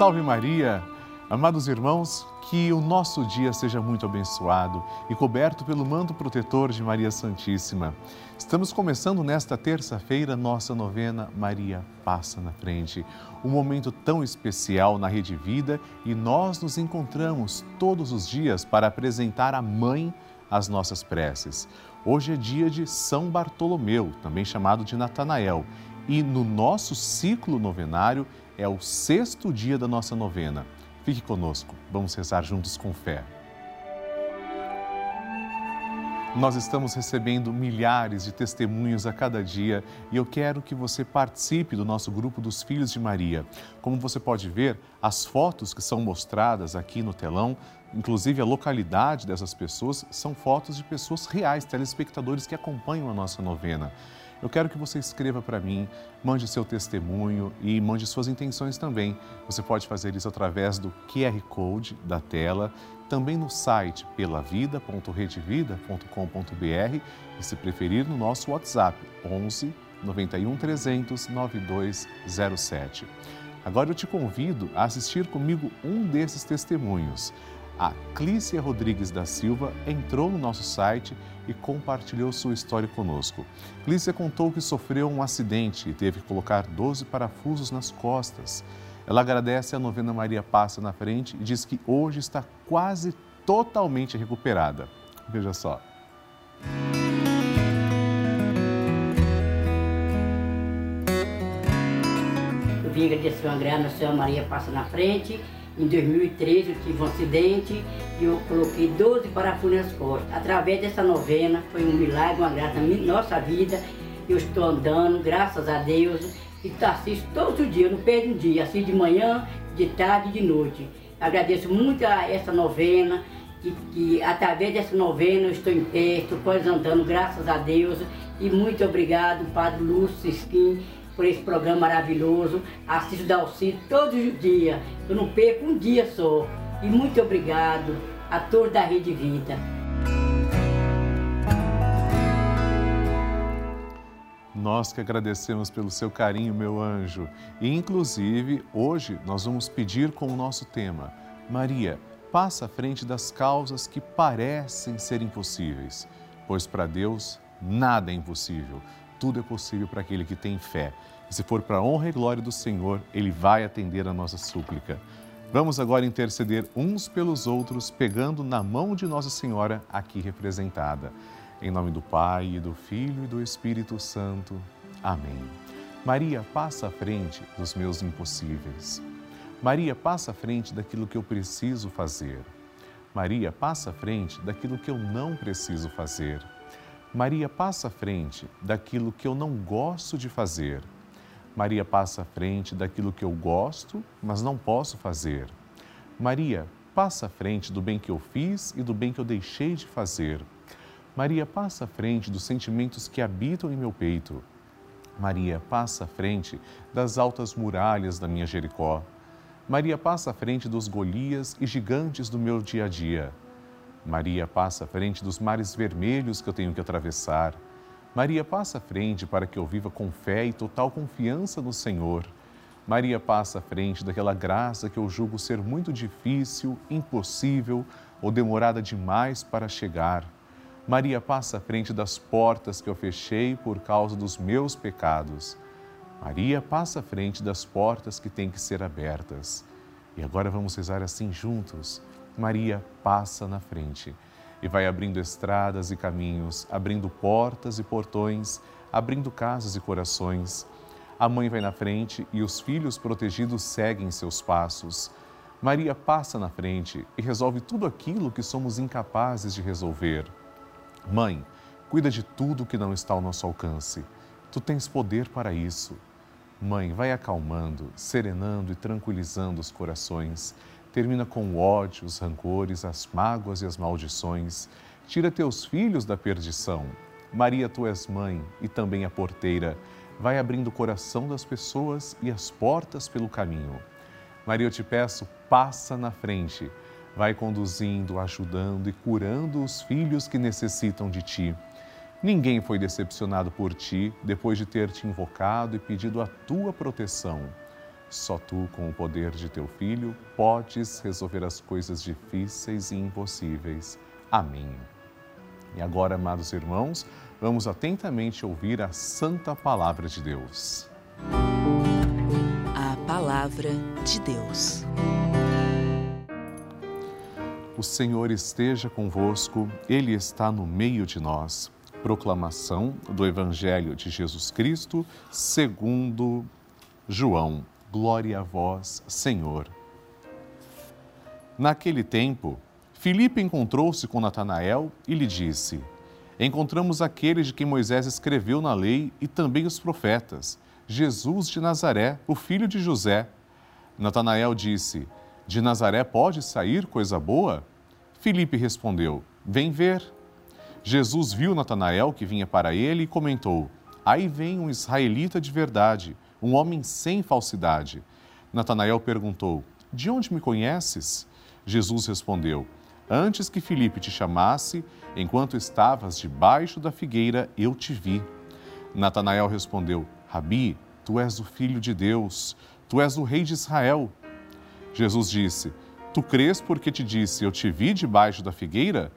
Salve Maria! Amados irmãos, que o nosso dia seja muito abençoado e coberto pelo manto protetor de Maria Santíssima. Estamos começando nesta terça-feira nossa novena Maria Passa na Frente, um momento tão especial na Rede Vida e nós nos encontramos todos os dias para apresentar a Mãe as nossas preces. Hoje é dia de São Bartolomeu, também chamado de Natanael, e no nosso ciclo novenário é o sexto dia da nossa novena. Fique conosco, vamos rezar juntos com fé. Nós estamos recebendo milhares de testemunhos a cada dia e eu quero que você participe do nosso grupo dos Filhos de Maria. Como você pode ver, as fotos que são mostradas aqui no telão, inclusive a localidade dessas pessoas, são fotos de pessoas reais, telespectadores que acompanham a nossa novena. Eu quero que você escreva para mim, mande seu testemunho e mande suas intenções também. Você pode fazer isso através do QR Code da tela, também no site pelavida.redevida.com.br e, se preferir, no nosso WhatsApp 11 91 300 9207. Agora eu te convido a assistir comigo um desses testemunhos. A Clícia Rodrigues da Silva entrou no nosso site e compartilhou sua história conosco. Clícia contou que sofreu um acidente e teve que colocar 12 parafusos nas costas. Ela agradece a novena Maria Passa na frente e diz que hoje está quase totalmente recuperada. Veja só. Eu vim agradecer uma grana, a senhora Maria Passa na frente em 2013 eu tive um acidente e eu coloquei 12 parafusos nas costas. Através dessa novena, foi um milagre, uma graça na nossa vida. Eu estou andando, graças a Deus, e assisto todos os dias, não perdo um dia, assisto de manhã, de tarde e de noite. Agradeço muito a essa novena, que, que através dessa novena eu estou em pé, estou andando, graças a Deus. E muito obrigado, Padre Lúcio Sisquim, por esse programa maravilhoso. Assisto Dalcito todos os dias. Eu não perco um dia só. E muito obrigado a todos da Rede Vida. Nós que agradecemos pelo seu carinho, meu anjo. E, inclusive, hoje nós vamos pedir com o nosso tema: Maria, passa à frente das causas que parecem ser impossíveis, pois para Deus nada é impossível tudo é possível para aquele que tem fé. E se for para a honra e glória do Senhor, Ele vai atender a nossa súplica. Vamos agora interceder uns pelos outros, pegando na mão de Nossa Senhora aqui representada. Em nome do Pai, e do Filho e do Espírito Santo. Amém. Maria, passa à frente dos meus impossíveis. Maria, passa à frente daquilo que eu preciso fazer. Maria, passa à frente daquilo que eu não preciso fazer. Maria passa à frente daquilo que eu não gosto de fazer. Maria passa à frente daquilo que eu gosto, mas não posso fazer. Maria passa à frente do bem que eu fiz e do bem que eu deixei de fazer. Maria passa à frente dos sentimentos que habitam em meu peito. Maria passa à frente das altas muralhas da minha Jericó. Maria passa à frente dos Golias e gigantes do meu dia a dia. Maria passa à frente dos mares vermelhos que eu tenho que atravessar. Maria passa à frente para que eu viva com fé e total confiança no Senhor. Maria passa à frente daquela graça que eu julgo ser muito difícil, impossível ou demorada demais para chegar. Maria passa à frente das portas que eu fechei por causa dos meus pecados. Maria passa à frente das portas que têm que ser abertas. E agora vamos rezar assim juntos. Maria passa na frente e vai abrindo estradas e caminhos, abrindo portas e portões, abrindo casas e corações. A mãe vai na frente e os filhos protegidos seguem seus passos. Maria passa na frente e resolve tudo aquilo que somos incapazes de resolver. Mãe, cuida de tudo que não está ao nosso alcance. Tu tens poder para isso. Mãe, vai acalmando, serenando e tranquilizando os corações termina com o ódio, os rancores, as mágoas e as maldições. Tira teus filhos da perdição. Maria, tu és mãe e também a porteira. Vai abrindo o coração das pessoas e as portas pelo caminho. Maria, eu te peço, passa na frente. Vai conduzindo, ajudando e curando os filhos que necessitam de ti. Ninguém foi decepcionado por ti depois de ter te invocado e pedido a tua proteção. Só tu, com o poder de teu Filho, podes resolver as coisas difíceis e impossíveis. Amém. E agora, amados irmãos, vamos atentamente ouvir a Santa Palavra de Deus. A Palavra de Deus. O Senhor esteja convosco, Ele está no meio de nós. Proclamação do Evangelho de Jesus Cristo, segundo João. Glória a vós, Senhor. Naquele tempo, Filipe encontrou-se com Natanael e lhe disse: Encontramos aquele de quem Moisés escreveu na lei e também os profetas, Jesus de Nazaré, o filho de José. Natanael disse: De Nazaré pode sair coisa boa? Filipe respondeu: Vem ver. Jesus viu Natanael que vinha para ele e comentou: Aí vem um israelita de verdade um homem sem falsidade. Natanael perguntou: De onde me conheces? Jesus respondeu: Antes que Filipe te chamasse, enquanto estavas debaixo da figueira, eu te vi. Natanael respondeu: Rabi, tu és o filho de Deus, tu és o rei de Israel. Jesus disse: Tu crês porque te disse: Eu te vi debaixo da figueira?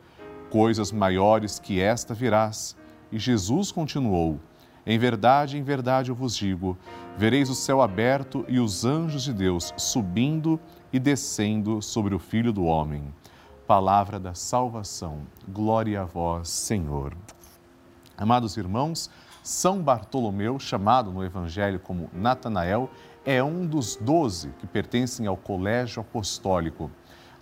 Coisas maiores que esta virás. E Jesus continuou: em verdade, em verdade eu vos digo: vereis o céu aberto e os anjos de Deus subindo e descendo sobre o Filho do Homem. Palavra da salvação. Glória a vós, Senhor. Amados irmãos, São Bartolomeu, chamado no Evangelho como Natanael, é um dos doze que pertencem ao colégio apostólico.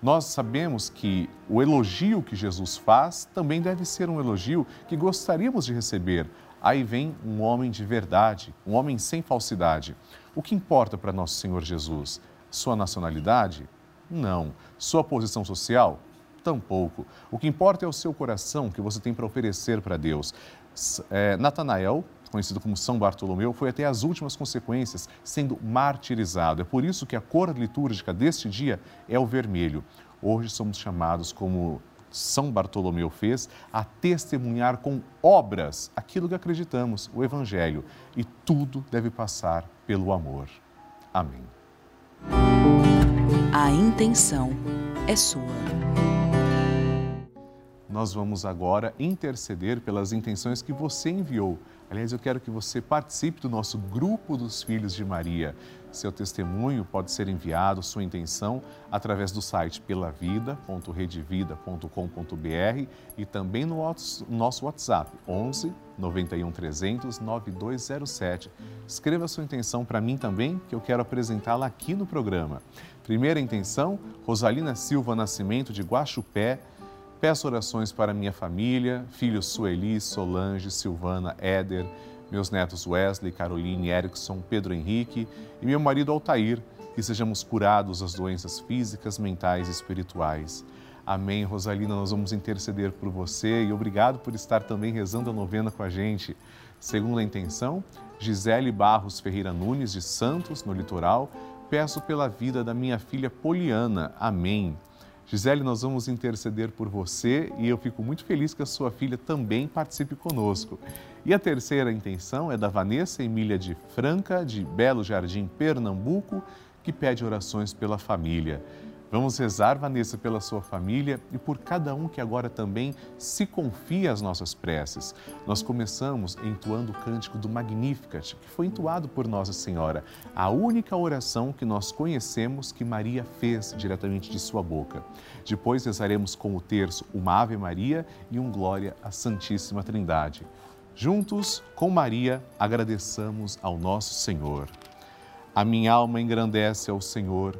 Nós sabemos que o elogio que Jesus faz também deve ser um elogio que gostaríamos de receber Aí vem um homem de verdade, um homem sem falsidade. O que importa para nosso Senhor Jesus? Sua nacionalidade? Não. Sua posição social? Tampouco. O que importa é o seu coração que você tem para oferecer para Deus. É, Natanael, conhecido como São Bartolomeu, foi até as últimas consequências, sendo martirizado. É por isso que a cor litúrgica deste dia é o vermelho. Hoje somos chamados como são Bartolomeu fez a testemunhar com obras aquilo que acreditamos, o Evangelho. E tudo deve passar pelo amor. Amém. A intenção é sua. Nós vamos agora interceder pelas intenções que você enviou. Aliás, eu quero que você participe do nosso grupo dos Filhos de Maria. Seu testemunho pode ser enviado, sua intenção, através do site pelavida.redevida.com.br e também no nosso WhatsApp, 11 91 300 9207. Escreva sua intenção para mim também, que eu quero apresentá-la aqui no programa. Primeira intenção, Rosalina Silva Nascimento de Guaxupé. Peço orações para minha família, filhos Sueli, Solange, Silvana, Éder, meus netos Wesley, Caroline, Erickson, Pedro Henrique e meu marido Altair, que sejamos curados das doenças físicas, mentais e espirituais. Amém. Rosalina, nós vamos interceder por você e obrigado por estar também rezando a novena com a gente. Segundo a intenção, Gisele Barros Ferreira Nunes, de Santos, no litoral, peço pela vida da minha filha Poliana. Amém. Gisele, nós vamos interceder por você e eu fico muito feliz que a sua filha também participe conosco. E a terceira intenção é da Vanessa Emília de Franca, de Belo Jardim, Pernambuco, que pede orações pela família. Vamos rezar, Vanessa, pela sua família e por cada um que agora também se confia às nossas preces. Nós começamos entoando o cântico do Magnificat, que foi entoado por Nossa Senhora, a única oração que nós conhecemos que Maria fez diretamente de sua boca. Depois rezaremos com o terço uma Ave Maria e um Glória à Santíssima Trindade. Juntos, com Maria, agradeçamos ao nosso Senhor. A minha alma engrandece ao Senhor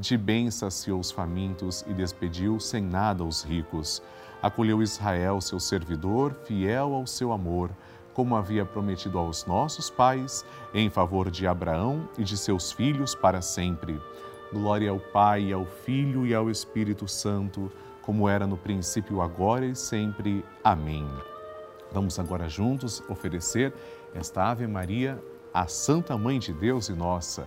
De bem saciou os famintos e despediu sem nada os ricos. Acolheu Israel, seu servidor, fiel ao seu amor, como havia prometido aos nossos pais, em favor de Abraão e de seus filhos para sempre. Glória ao Pai, ao Filho e ao Espírito Santo, como era no princípio, agora e sempre. Amém. Vamos agora juntos oferecer esta Ave Maria à Santa Mãe de Deus e nossa.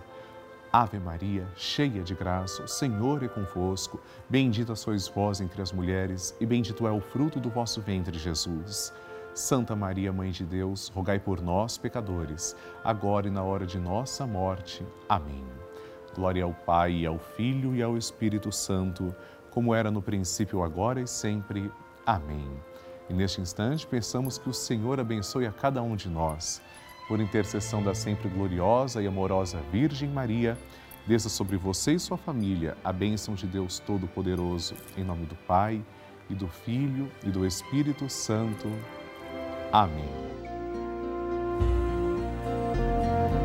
Ave Maria, cheia de graça, o Senhor é convosco. Bendita sois vós entre as mulheres, e bendito é o fruto do vosso ventre, Jesus. Santa Maria, Mãe de Deus, rogai por nós, pecadores, agora e na hora de nossa morte. Amém. Glória ao Pai, ao Filho e ao Espírito Santo, como era no princípio, agora e sempre. Amém. E neste instante, pensamos que o Senhor abençoe a cada um de nós. Por intercessão da sempre gloriosa e amorosa Virgem Maria, desça sobre você e sua família a bênção de Deus Todo-Poderoso, em nome do Pai, e do Filho e do Espírito Santo. Amém.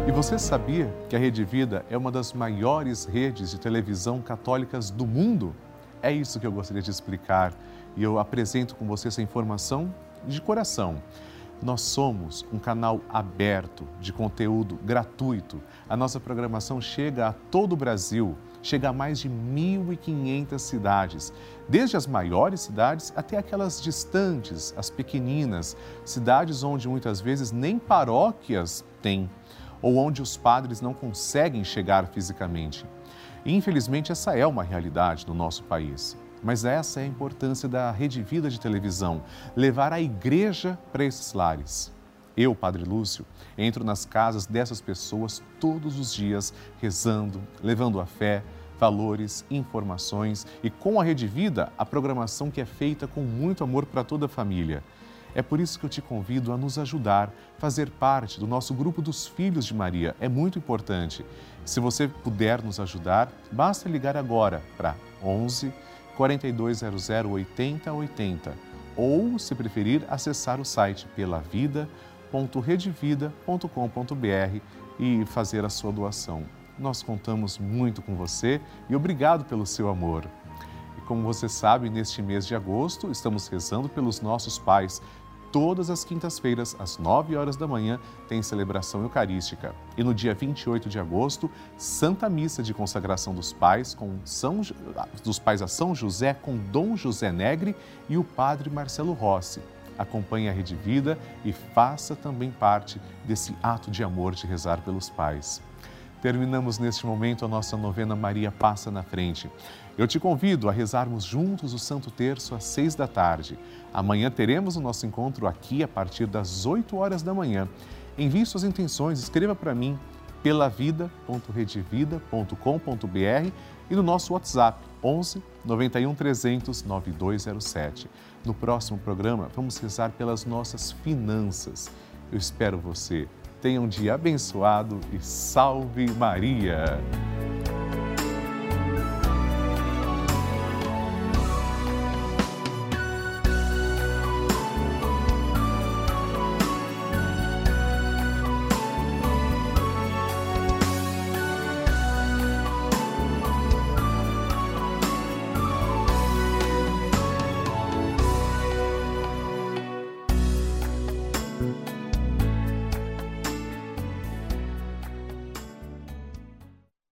E você sabia que a Rede Vida é uma das maiores redes de televisão católicas do mundo? É isso que eu gostaria de explicar e eu apresento com você essa informação de coração. Nós somos um canal aberto de conteúdo gratuito. A nossa programação chega a todo o Brasil, chega a mais de 1.500 cidades, desde as maiores cidades até aquelas distantes, as pequeninas, cidades onde muitas vezes nem paróquias têm ou onde os padres não conseguem chegar fisicamente. Infelizmente, essa é uma realidade no nosso país. Mas essa é a importância da Rede Vida de televisão levar a igreja para esses lares. Eu, Padre Lúcio, entro nas casas dessas pessoas todos os dias, rezando, levando a fé, valores, informações e com a Rede Vida, a programação que é feita com muito amor para toda a família. É por isso que eu te convido a nos ajudar, fazer parte do nosso grupo dos Filhos de Maria. É muito importante. Se você puder nos ajudar, basta ligar agora para 11 4200 8080 ou, se preferir, acessar o site pelavida.redevida.com.br e fazer a sua doação. Nós contamos muito com você e obrigado pelo seu amor. E como você sabe, neste mês de agosto, estamos rezando pelos nossos pais todas as quintas-feiras, às 9 horas da manhã, tem celebração eucarística. E no dia 28 de agosto, Santa Missa de consagração dos pais com São dos pais a São José com Dom José Negre e o Padre Marcelo Rossi. Acompanhe a Rede Vida e faça também parte desse ato de amor de rezar pelos pais. Terminamos neste momento a nossa novena Maria Passa na Frente. Eu te convido a rezarmos juntos o Santo Terço às seis da tarde. Amanhã teremos o nosso encontro aqui a partir das 8 horas da manhã. Envie suas intenções, escreva para mim pelavida.redevida.com.br e no nosso WhatsApp 11 91 300 9207. No próximo programa, vamos rezar pelas nossas finanças. Eu espero você. Tenha um dia abençoado e salve Maria!